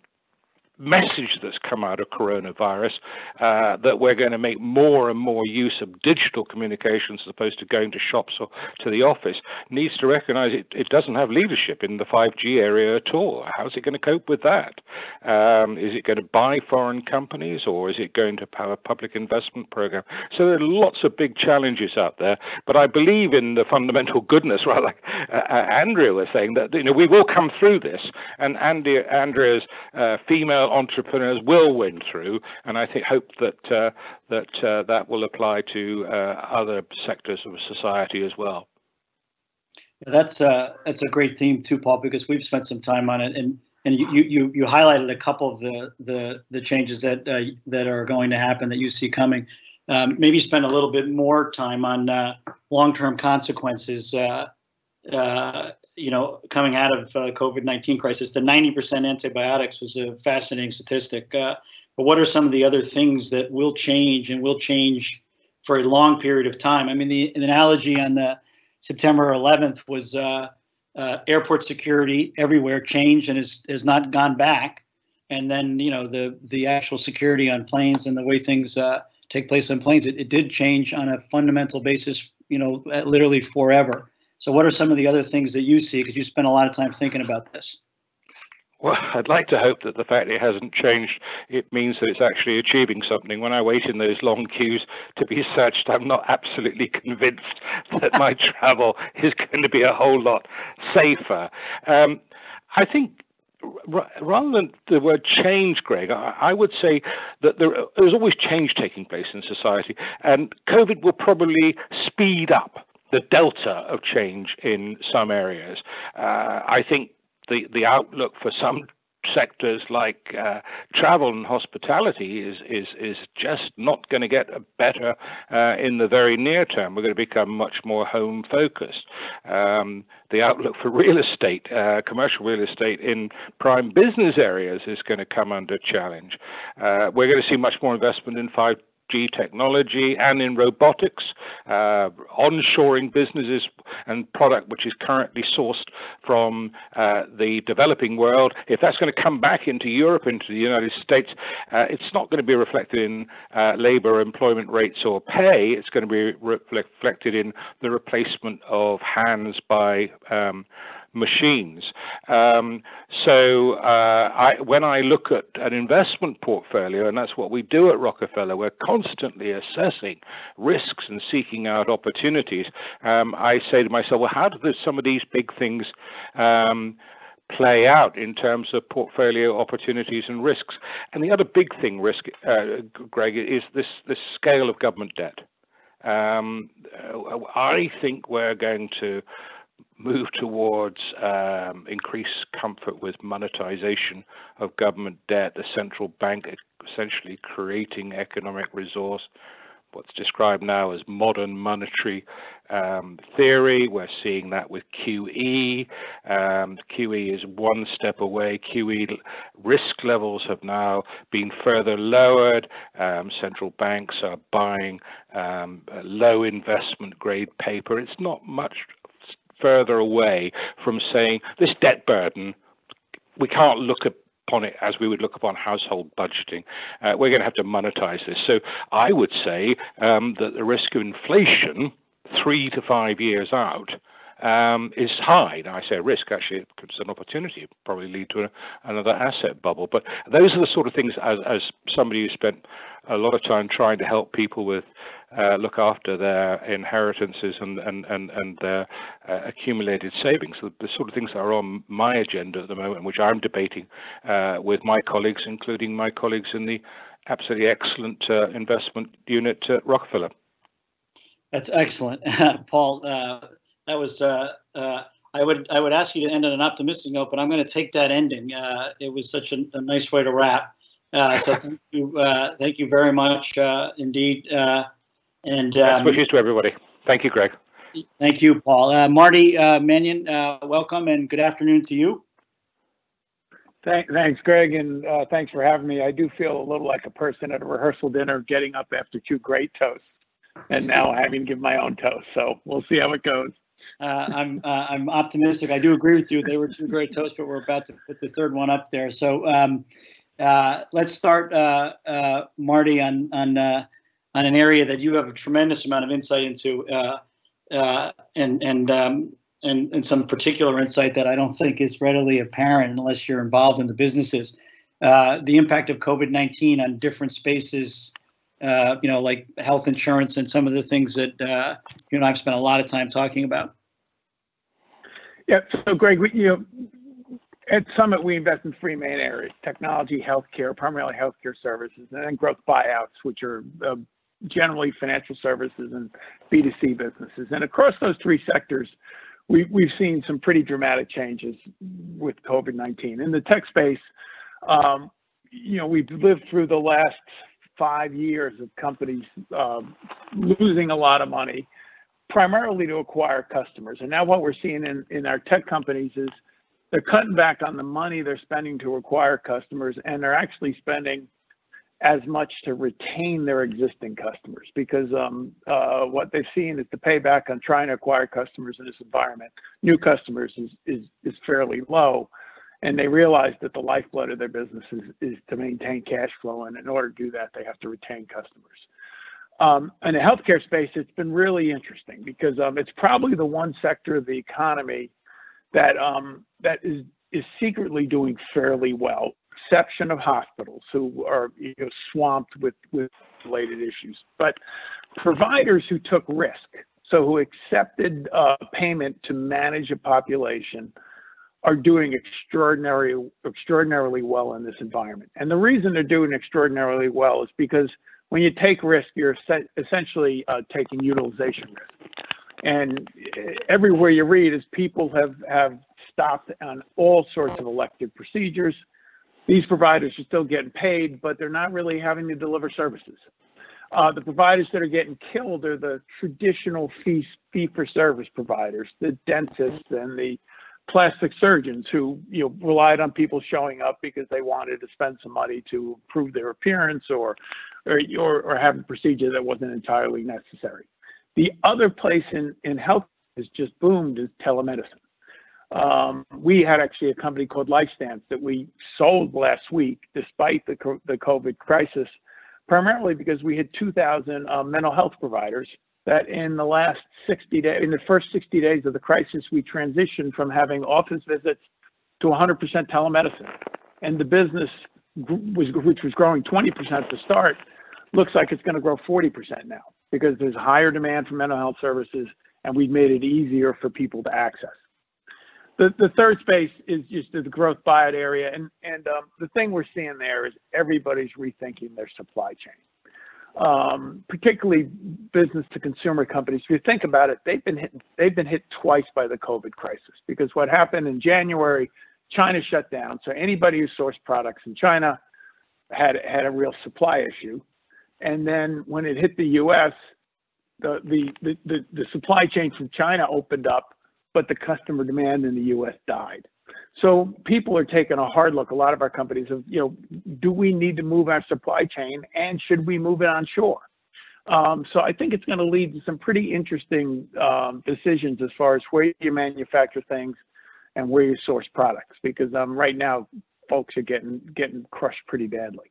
Speaker 3: message that's come out of coronavirus uh, that we're going to make more and more use of digital communications as opposed to going to shops or to the office needs to recognize it, it doesn't have leadership in the 5G area at all. How's it going to cope with that? Um, is it going to buy foreign companies or is it going to have a public investment program? So there are lots of big challenges out there, but I believe in the fundamental goodness, rather like uh, uh Andrea was saying, that you know we will come through this. And Andy, Andrea's uh, entrepreneurs will win through, and I think hope that uh, that uh, that will apply to uh, other sectors of society as well.
Speaker 1: That's uh, that's a great theme too, Paul, because we've spent some time on it, and and you you you highlighted a couple of the the the changes that uh, that are going to happen that you see coming. Um, maybe spend a little bit more time on long-term consequences uh, you know, coming out of uh, COVID-19 crisis, the 90% antibiotics was a fascinating statistic. Uh, but what are some of the other things that will change and will change for a long period of time? I mean, the, the analogy on the September 11th was uh, uh, airport security everywhere changed and has, has not gone back. and then you know the the actual security on planes and the way things uh, take place on planes, it, it did change on a fundamental basis. You know, literally forever. So, what are some of the other things that you see? Because you spend a lot of time thinking about this.
Speaker 3: Well, I'd like to hope that the fact it hasn't changed, it means that it's actually achieving something. When I wait in those long queues to be searched, I'm not absolutely convinced that my travel is going to be a whole lot safer. Um, I think rather than the word change, Greg, I, would say that there, there's always change taking place in society, and COVID will probably speed up the delta of change in some areas. Uh, I think the the outlook for some sectors like uh, travel and hospitality is is is just not going to get better uh, in the very near term. We're going to become much more home focused. Um, the outlook for real estate, uh, commercial real estate in prime business areas, is going to come under challenge. Uh, we're going to see much more investment in five G technology and in robotics, uh, onshoring businesses and product which is currently sourced from uh, the developing world. If that's going to come back into Europe, into the United States, uh, it's not going to be reflected in uh, labor employment rates or pay. It's going to be re- reflected in the replacement of hands by um, machines. Um, so uh, I, when I look at an investment portfolio, and that's what we do at Rockefeller, we're constantly assessing risks and seeking out opportunities. Um, I say to myself, well, how do some of these big things um, play out in terms of portfolio opportunities and risks? And the other big thing, risk, uh, Greg, is this this scale of government debt. Um, I think we're going to move towards um, increased comfort with monetization of government debt, the central bank essentially creating economic resource, what's described now as modern monetary um, theory. We're seeing that with QE. Um, QE is one step away. QE risk levels have now been further lowered. Um, central banks are buying um, low investment grade paper. It's not much further away from saying this debt burden, we can't look upon it as we would look upon household budgeting. Uh, we're going to have to monetize this. So I would say um, that the risk of inflation three to five years out um, is high. Now, I say risk, actually, it's an opportunity. It probably lead to a, another asset bubble. But those are the sort of things, as, as somebody who spent a lot of time trying to help people with uh, look after their inheritances and and and, and their uh, accumulated savings. So the sort of things that are on my agenda at the moment, which I'm debating uh, with my colleagues, including my colleagues in the absolutely excellent uh, investment unit at Rockefeller.
Speaker 1: That's excellent, Paul. Uh, that was. Uh, I would I would ask you to end on an optimistic note, but I'm going to take that ending. it was such a, a nice way to wrap. Uh, so thank you, uh, thank you very much uh, indeed. And
Speaker 3: um, wishes to everybody. Thank you, Greg.
Speaker 1: Thank you, Paul. Uh, Marty uh, Mannion, uh, welcome and good afternoon to you.
Speaker 4: Thank, thanks, Greg, and uh, thanks for having me. I do feel a little like a person at a rehearsal dinner getting up after two great toasts and now having to give my own toast. So we'll see how it goes.
Speaker 1: Uh, I'm uh, I'm optimistic. I do agree with you. They were two great toasts, but we're about to put the third one up there. So um, let's start, Marty, on on on an area that you have a tremendous amount of insight into, uh, uh, and and um, and and some particular insight that I don't think is readily apparent unless you're involved in the businesses. Uh, the impact of COVID-19 on different spaces, uh, you know, like health insurance and some of the things that uh, you and I've spent a lot of time talking about.
Speaker 4: Yeah. So, Greg, we, you know, at Summit, we invest in three main areas: technology, healthcare, primarily healthcare services, and then growth buyouts, which are uh, generally financial services and B2C businesses. And across those three sectors, we, we've seen some pretty dramatic changes with COVID-19. In the tech space, um, you know, we've lived through the last five years of companies um, losing a lot of money, primarily to acquire customers. And now what we're seeing in, in our tech companies is they're cutting back on the money they're spending to acquire customers, and they're actually spending as much to retain their existing customers because um, uh, what they've seen is the payback on trying to acquire customers in this environment, new customers is, is, is fairly low. and they realize that the lifeblood of their business is, is to maintain cash flow, and in order to do that, they have to retain customers. Um, in the healthcare space, it's been really interesting because um, it's probably the one sector of the economy that um, that is is secretly doing fairly well, exception of hospitals who are you know, swamped with with related issues. But providers who took risk, so who accepted uh, payment to manage a population, are doing extraordinary extraordinarily well in this environment. And the reason they're doing extraordinarily well is because when you take risk, you're essentially uh, taking utilization risk. And everywhere you read is people have, have stopped on all sorts of elective procedures. These providers are still getting paid, but they're not really having to deliver services. Uh, the providers that are getting killed are the traditional fee, fee for service providers, the dentists and the plastic surgeons who you know relied on people showing up because they wanted to spend some money to improve their appearance or or or, or have a procedure that wasn't entirely necessary. The other place in in health has just boomed is telemedicine. Um, we had actually a company called LifeStance that we sold last week, despite the the COVID crisis, primarily because we had 2,000 uh, mental health providers that in the last 60 days, in the first 60 days of the crisis, we transitioned from having office visits to 100% telemedicine. And the business, was, which was growing 20% to start, looks like it's going to grow 40% now because there's higher demand for mental health services and we've made it easier for people to access. The, third space is just the growth buyout area. And, um, the thing we're seeing there is everybody's rethinking their supply chain um, particularly business to consumer companies. If you think about it, they've been hit, they've been hit twice by the COVID crisis because what happened in January, China shut down. So anybody who sourced products in China had had a real supply issue. And then when it hit the U.S., the supply chain from China opened up, but the customer demand in the U.S. died. So people are taking a hard look. A lot of our companies of, you know, do we need to move our supply chain and should we move it onshore? Um, so I think it's going to lead to some pretty interesting um, decisions as far as where you manufacture things and where you source products. Because um, right now, folks are getting getting crushed pretty badly.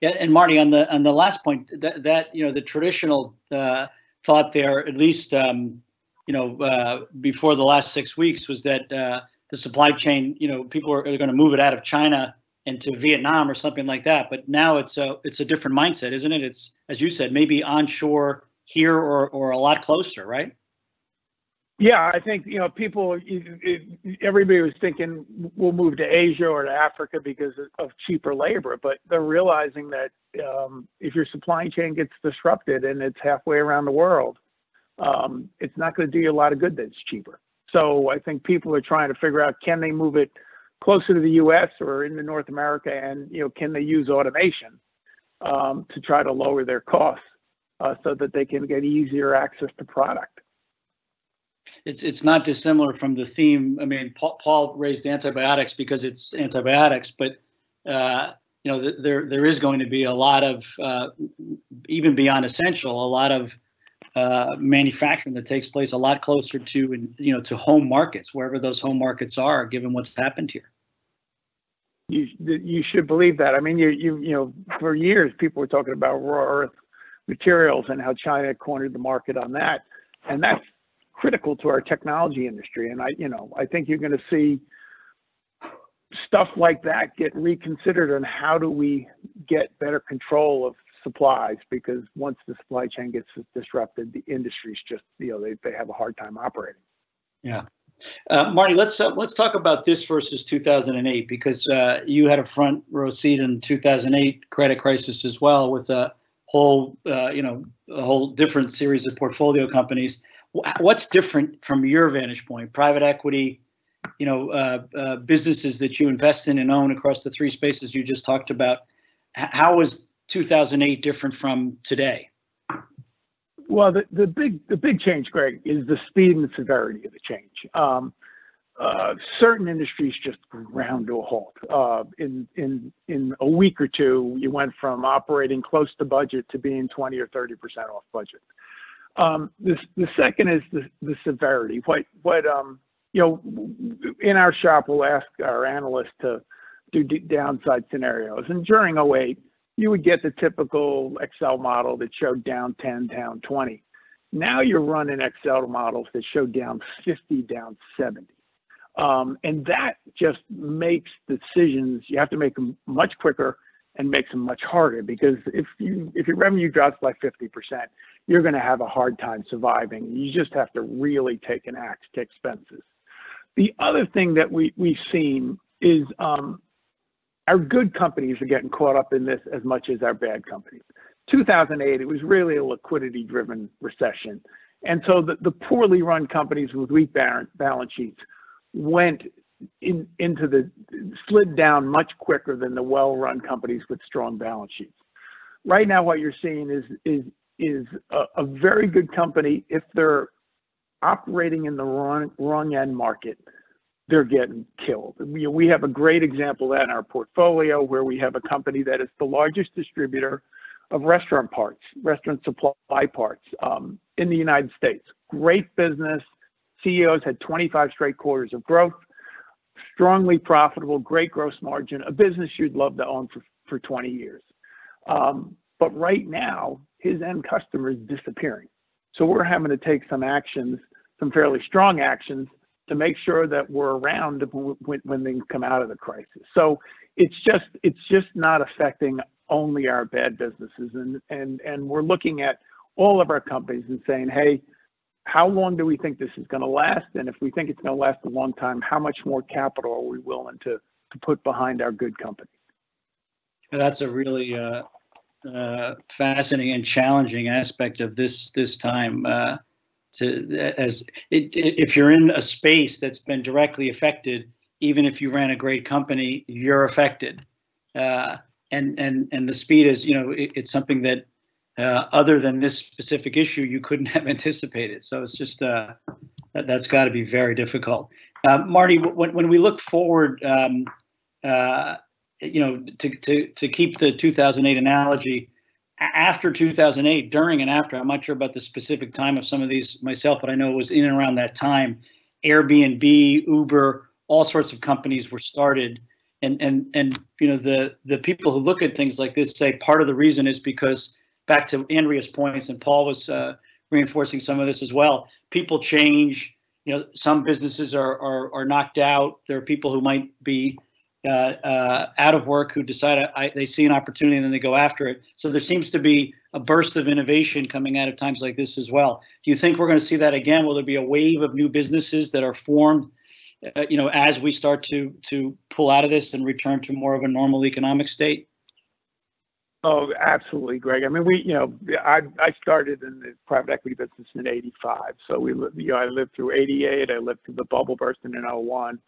Speaker 1: Yeah, and Marty, on the on the last point, that, that you know the traditional uh, thought there, at least um, you know uh, before the last six weeks, was that uh, the supply chain, you know, people are, are going to move it out of China into Vietnam or something like that. But now it's a it's a different mindset, isn't it? It's as you said, maybe onshore here or or a lot closer, right?
Speaker 4: Yeah, I think you know people. Everybody was thinking we'll move to Asia or to Africa because of cheaper labor, but they're realizing that um, if your supply chain gets disrupted and it's halfway around the world, um, it's not going to do you a lot of good that it's cheaper. So I think people are trying to figure out can they move it closer to the U.S. or into North America, and you know can they use automation um, to try to lower their costs uh, so that they can get easier access to product.
Speaker 1: It's it's not dissimilar from the theme. I mean, Paul, Paul raised antibiotics because it's antibiotics, but uh, you know there there is going to be a lot of uh, even beyond essential, a lot of uh, manufacturing that takes place a lot closer to and you know to home markets wherever those home markets are given what's happened here.
Speaker 4: You you should believe that. I mean you you you know for years people were talking about rare earth materials and how china cornered the market on that. And that's critical to our technology industry. And i you know i think you're going to see stuff like that get reconsidered on how do we get better control of supplies because once the supply chain gets disrupted, the industry's just you know they, they have a hard time operating.
Speaker 1: Yeah. Uh, Marty, let's uh, let's talk about this versus 2008 because uh, you had a front row seat in 2008 credit crisis as well with a whole uh, you know a whole different series of portfolio companies. What's different from your vantage point? Private equity, you know, uh, uh, businesses that you invest in and own across the three spaces you just talked about. How was 2008 different from today?
Speaker 4: Well, the, the big the big change, Greg, is the speed and severity of the change. Um, uh, certain industries just ground to a halt. Uh, in in in a week or two, you went from operating close to budget to being 20 or 30 percent off budget. Um, this the second is the, the severity. What what um, you know, in our shop, we'll ask our analysts to do downside scenarios. And during 08, you would get the typical Excel model that showed down 10, down 20. Now you're running Excel models that show down 50, down 70. Um, and that just makes decisions, you have to make them much quicker and makes them much harder because if you if your revenue drops by 50%, you're going to have a hard time surviving. You just have to really take an axe to expenses. The other thing that we, we've seen is um, our good companies are getting caught up in this as much as our bad companies. 2008, it was really a liquidity driven recession. And so the, the poorly run companies with weak balance sheets went in, into the slid down much quicker than the well-run companies with strong balance sheets. Right now, what you're seeing is is is a, a very good company if they're operating in the wrong wrong end market, they're getting killed. We, we have a great example of that in our portfolio where we have a company that is the largest distributor of restaurant parts, restaurant supply parts um, in the United States. Great business. CEOs had 25 straight quarters of growth strongly profitable, great gross margin, a business you'd love to own for, for 20 years. Um, but right now, his end customer is disappearing. So we're having to take some actions, some fairly strong actions to make sure that we're around when, when things come out of the crisis. So it's just it's just not affecting only our bad businesses, and and and we're looking at all of our companies and saying, hey, how long do we think this is going to last? And if we think it's going to last a long time, how much more capital are we willing to, to put behind our good companies?
Speaker 1: That's a really uh, uh, fascinating and challenging aspect of this this time. Uh, to as it, if you're in a space that's been directly affected, even if you ran a great company, you're affected. Uh, and and and the speed is, you know, it, it's something that uh, other than this specific issue you couldn't have anticipated. So it's just uh, that, has got to be very difficult. Uh, Marty, when, when we look forward, um, uh, you know, to, to, to keep the 2008 analogy, after 2008, during and after, I'm not sure about the specific time of some of these myself, but I know it was in and around that time. Airbnb, Uber, all sorts of companies were started. And, and, and you know, the, the people who look at things like this say part of the reason is because back to Andrea's points, and Paul was uh, reinforcing some of this as well. People change. You know, some businesses are are, are knocked out. There are people who might be uh, uh, out of work who decide I, they see an opportunity and then they go after it. So there seems to be a burst of innovation coming out of times like this as well. Do you think we're going to see that again? Will there be a wave of new businesses that are formed? Uh, you know, as we start to to pull out of this and return to more of a normal economic state.
Speaker 4: Oh, absolutely, Greg. I mean, we, you know, I I started in the private equity business in '85, so we, you know, I lived through '88, I lived through the bubble bursting in '01,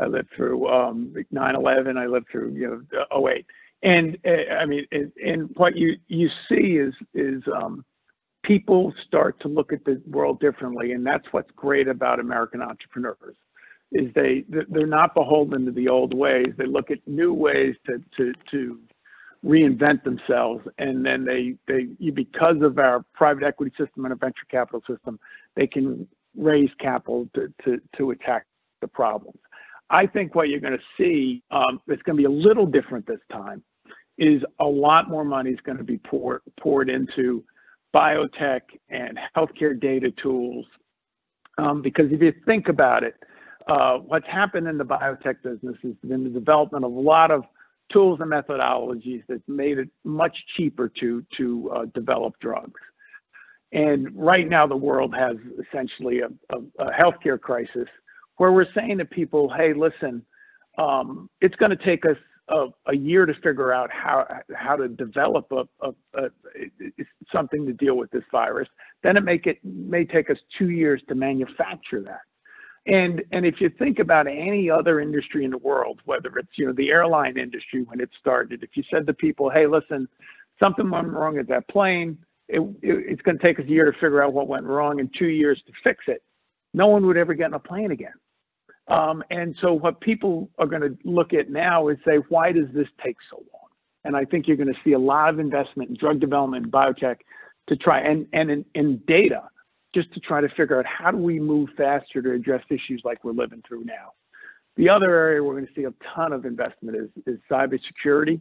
Speaker 4: I lived through um, 9/11, I lived through, you know, 08, and uh, I mean, and, and what you you see is is um, people start to look at the world differently, and that's what's great about American entrepreneurs is they they're not beholden to the old ways. They look at new ways to to to reinvent themselves and then they they because of our private equity system and a venture capital system they can raise capital to to, to attack the problems i think what you're going to see um, going to be a little different this time is a lot more money is going to be poured poured into biotech and healthcare data tools um, because if you think about it uh, what's happened in the biotech business has been the development of a lot of tools and methodologies that made it much cheaper to to uh, develop drugs. And right now, the world has essentially a, a, a healthcare crisis where we're saying to people, "Hey, listen, um, it's going to take us a, a, year to figure out how how to develop a, a, something to deal with this virus. Then it make it may take us two years to manufacture that." And and if you think about any other industry in the world, whether it's you know the airline industry when it started, if you said to people, "Hey, listen, something went wrong at that plane," it, it, it's going to take us a year to figure out what went wrong and two years to fix it. No one would ever get in a plane again. Um, and so what people are going to look at now is say, why does this take so long? And I think you're going to see a lot of investment in drug development biotech to try and and in, in data just to try to figure out how do we move faster to address issues like we're living through now. The other area we're going to see a ton of investment is, is cybersecurity.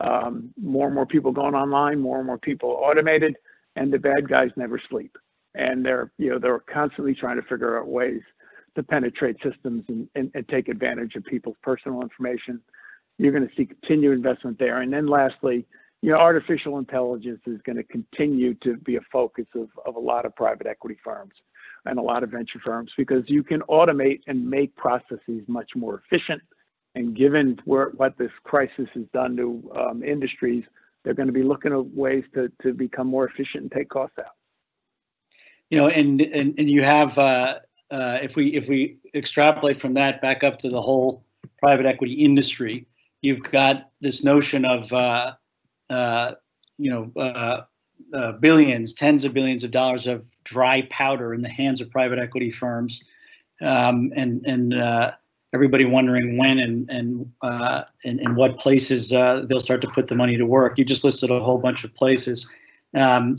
Speaker 4: Um, more and more people going online, more and more people automated, and the bad guys never sleep. And they're, you know, they're constantly trying to figure out ways to penetrate systems and, and, and take advantage of people's personal information. You're going to see continued investment there. And then lastly, you know, artificial intelligence is going to continue to be a focus of, of a lot of private equity firms and a lot of venture firms because you can automate and make processes much more efficient. And given where, what this crisis has done to um, industries, they're going to be looking at ways to, to become more efficient and take costs out.
Speaker 1: You know, and and, and you have uh, uh, if we if we extrapolate from that back up to the whole private equity industry, you've got this notion of uh, uh, you know, uh, uh, billions, tens of billions of dollars of dry powder in the hands of private equity firms, um, and and everybody wondering when and and uh, and, and what places uh, they'll start to put the money to work. You just listed a whole bunch of places. Um,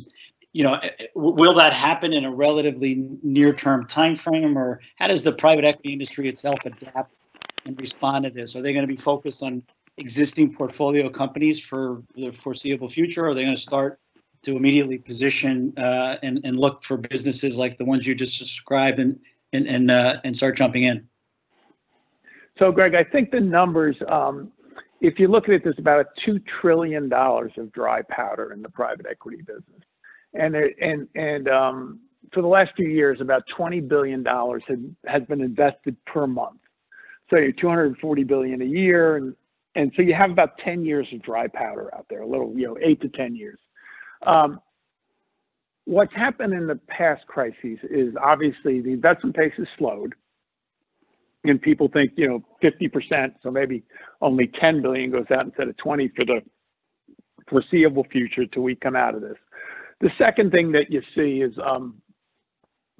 Speaker 1: you know, will that happen in a relatively near-term time frame, or how does the private equity industry itself adapt and respond to this? Are they going to be focused on existing portfolio companies for the foreseeable future? Or are they going to start to immediately position uh, and, and look for businesses like the ones you just described and and and, uh, and start jumping in?
Speaker 4: So, Greg, I think the numbers, um, if you look at it, there's about a $2 trillion of dry powder in the private equity business. And, and, and um, for the last few years, about $20 billion had, has been invested per month. So you're 240 billion a year, and and so you have about 10 years of dry powder out there, a little, you know, eight to 10 years. Um, what's happened in the past crises is obviously the investment pace has slowed. And people think, you know, 50%, so maybe only 10 billion goes out instead of 20 for the foreseeable future till we come out of this. The second thing that you see is um,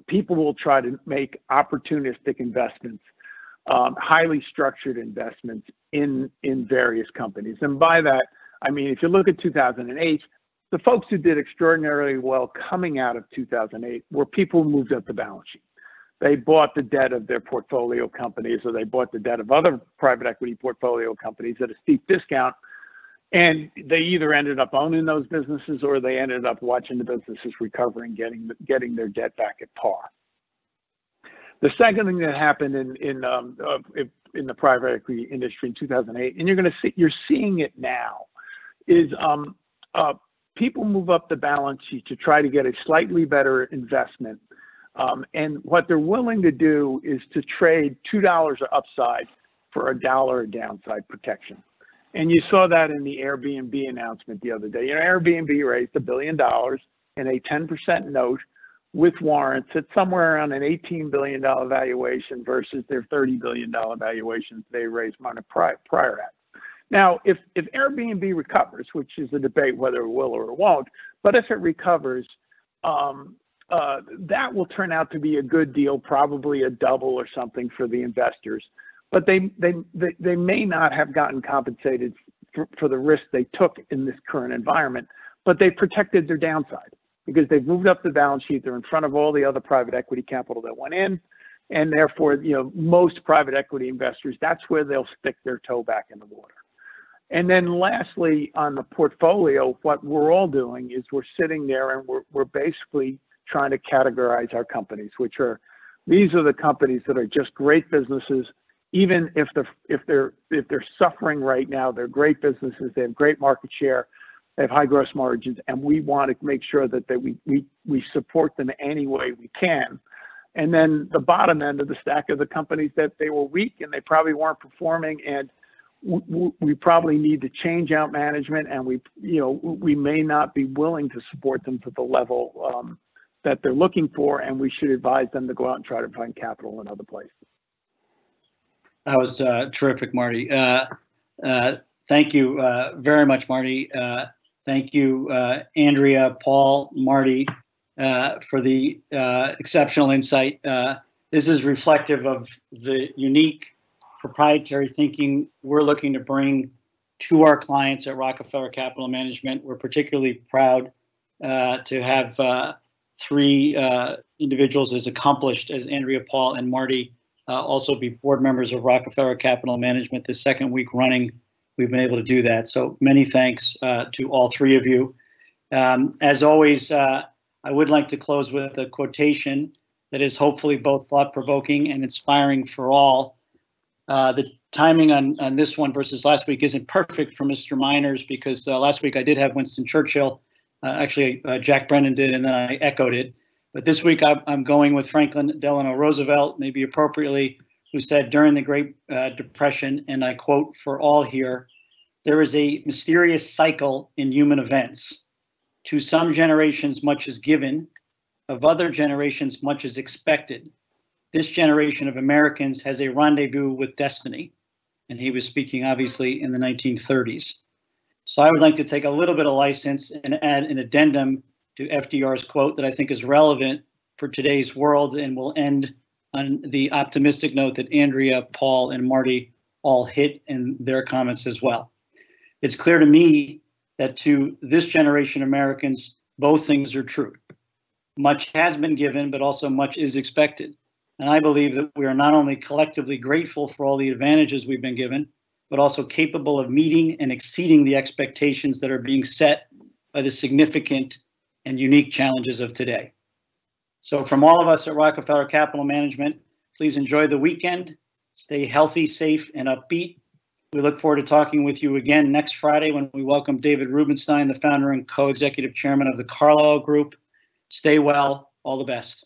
Speaker 4: people will try to make opportunistic investments um, highly structured investments in in various companies. And by that, I mean if you look at 2008, the folks who did extraordinarily well coming out of 2008 were people who moved up the balance sheet. They bought the debt of their portfolio companies, or they bought the debt of other private equity portfolio companies at a steep discount. And they either ended up owning those businesses or they ended up watching the businesses recover and getting getting their debt back at par. The second thing that happened in in um, in the private equity industry in 2008, and you're going to see you're seeing it now, is um, uh, people move up the balance sheet to try to get a slightly better investment, um, and what they're willing to do is to trade two dollars of upside for a dollar of downside protection. And you saw that in the Airbnb announcement the other day. You know, Airbnb raised a billion dollars in a 10% note with warrants at somewhere around an $18 billion valuation versus their $30 billion valuations they raised money prior, prior at. Now, if, if Airbnb recovers, which is a debate whether it will or it won't, but if it recovers, um, uh, that will turn out to be a good deal, probably a double or something for the investors. But they, they, they, they may not have gotten compensated for, for the risk they took in this current environment, but they protected their downside because they've moved up the balance sheet. They're in front of all the other private equity capital that went in. And therefore, you know, most private equity investors, that's where they'll stick their toe back in the water. And then lastly, on the portfolio, what we're all doing is we're sitting there and we're, we're basically trying to categorize our companies, which are, these are the companies that are just great businesses. Even if they're, if they're, if they're suffering right now, they're great businesses, they have great market share, they have high gross margins, and we want to make sure that, that we, we, we support them any way we can. And then the bottom end of the stack of the companies that they were weak and they probably weren't performing and we, we probably need to change out management and we, you know, we may not be willing to support them to the level um, that they're looking for and we should advise them to go out and try to find capital in other places.
Speaker 1: That was uh, terrific, Marty. Uh, uh, thank you uh, very much, Marty. Uh, Thank you, uh, Andrea, Paul, Marty, for the exceptional insight. This is reflective of the unique proprietary thinking we're looking to bring to our clients at Rockefeller Capital Management. We're particularly proud to have three individuals as accomplished as Andrea Paul and Marty uh, also be board members of Rockefeller Capital Management. The second week running, we've been able to do that. So many thanks uh, to all three of you. Um, as always, uh, I would like to close with a quotation that is hopefully both thought-provoking and inspiring for all. Uh, the timing on, on this one versus last week isn't perfect for Mr. Myners because uh, last week I did have Winston Churchill. Actually, Jack Brennan did, and then I echoed it. But this week I'm going with Franklin Delano Roosevelt, maybe appropriately, who said during the Great uh, Depression, and I quote for all here, there is a mysterious cycle in human events. To some generations, much is given, of other generations, much is expected. This generation of Americans has a rendezvous with destiny. And he was speaking obviously in the 1930s. So I would like to take a little bit of license and add an addendum to FDR's quote that I think is relevant for today's world and will end on the optimistic note that Andrea, Paul, and Marty all hit in their comments as well. It's clear to me that to this generation of Americans, both things are true. Much has been given, but also much is expected. And I believe that we are not only collectively grateful for all the advantages we've been given, but also capable of meeting and exceeding the expectations that are being set by the significant and unique challenges of today. So from all of us at Rockefeller Capital Management, please enjoy the weekend, stay healthy, safe, and upbeat. We look forward to talking with you again next Friday when we welcome David Rubenstein, the founder and co-executive chairman of the Carlyle Group. Stay well. All the best.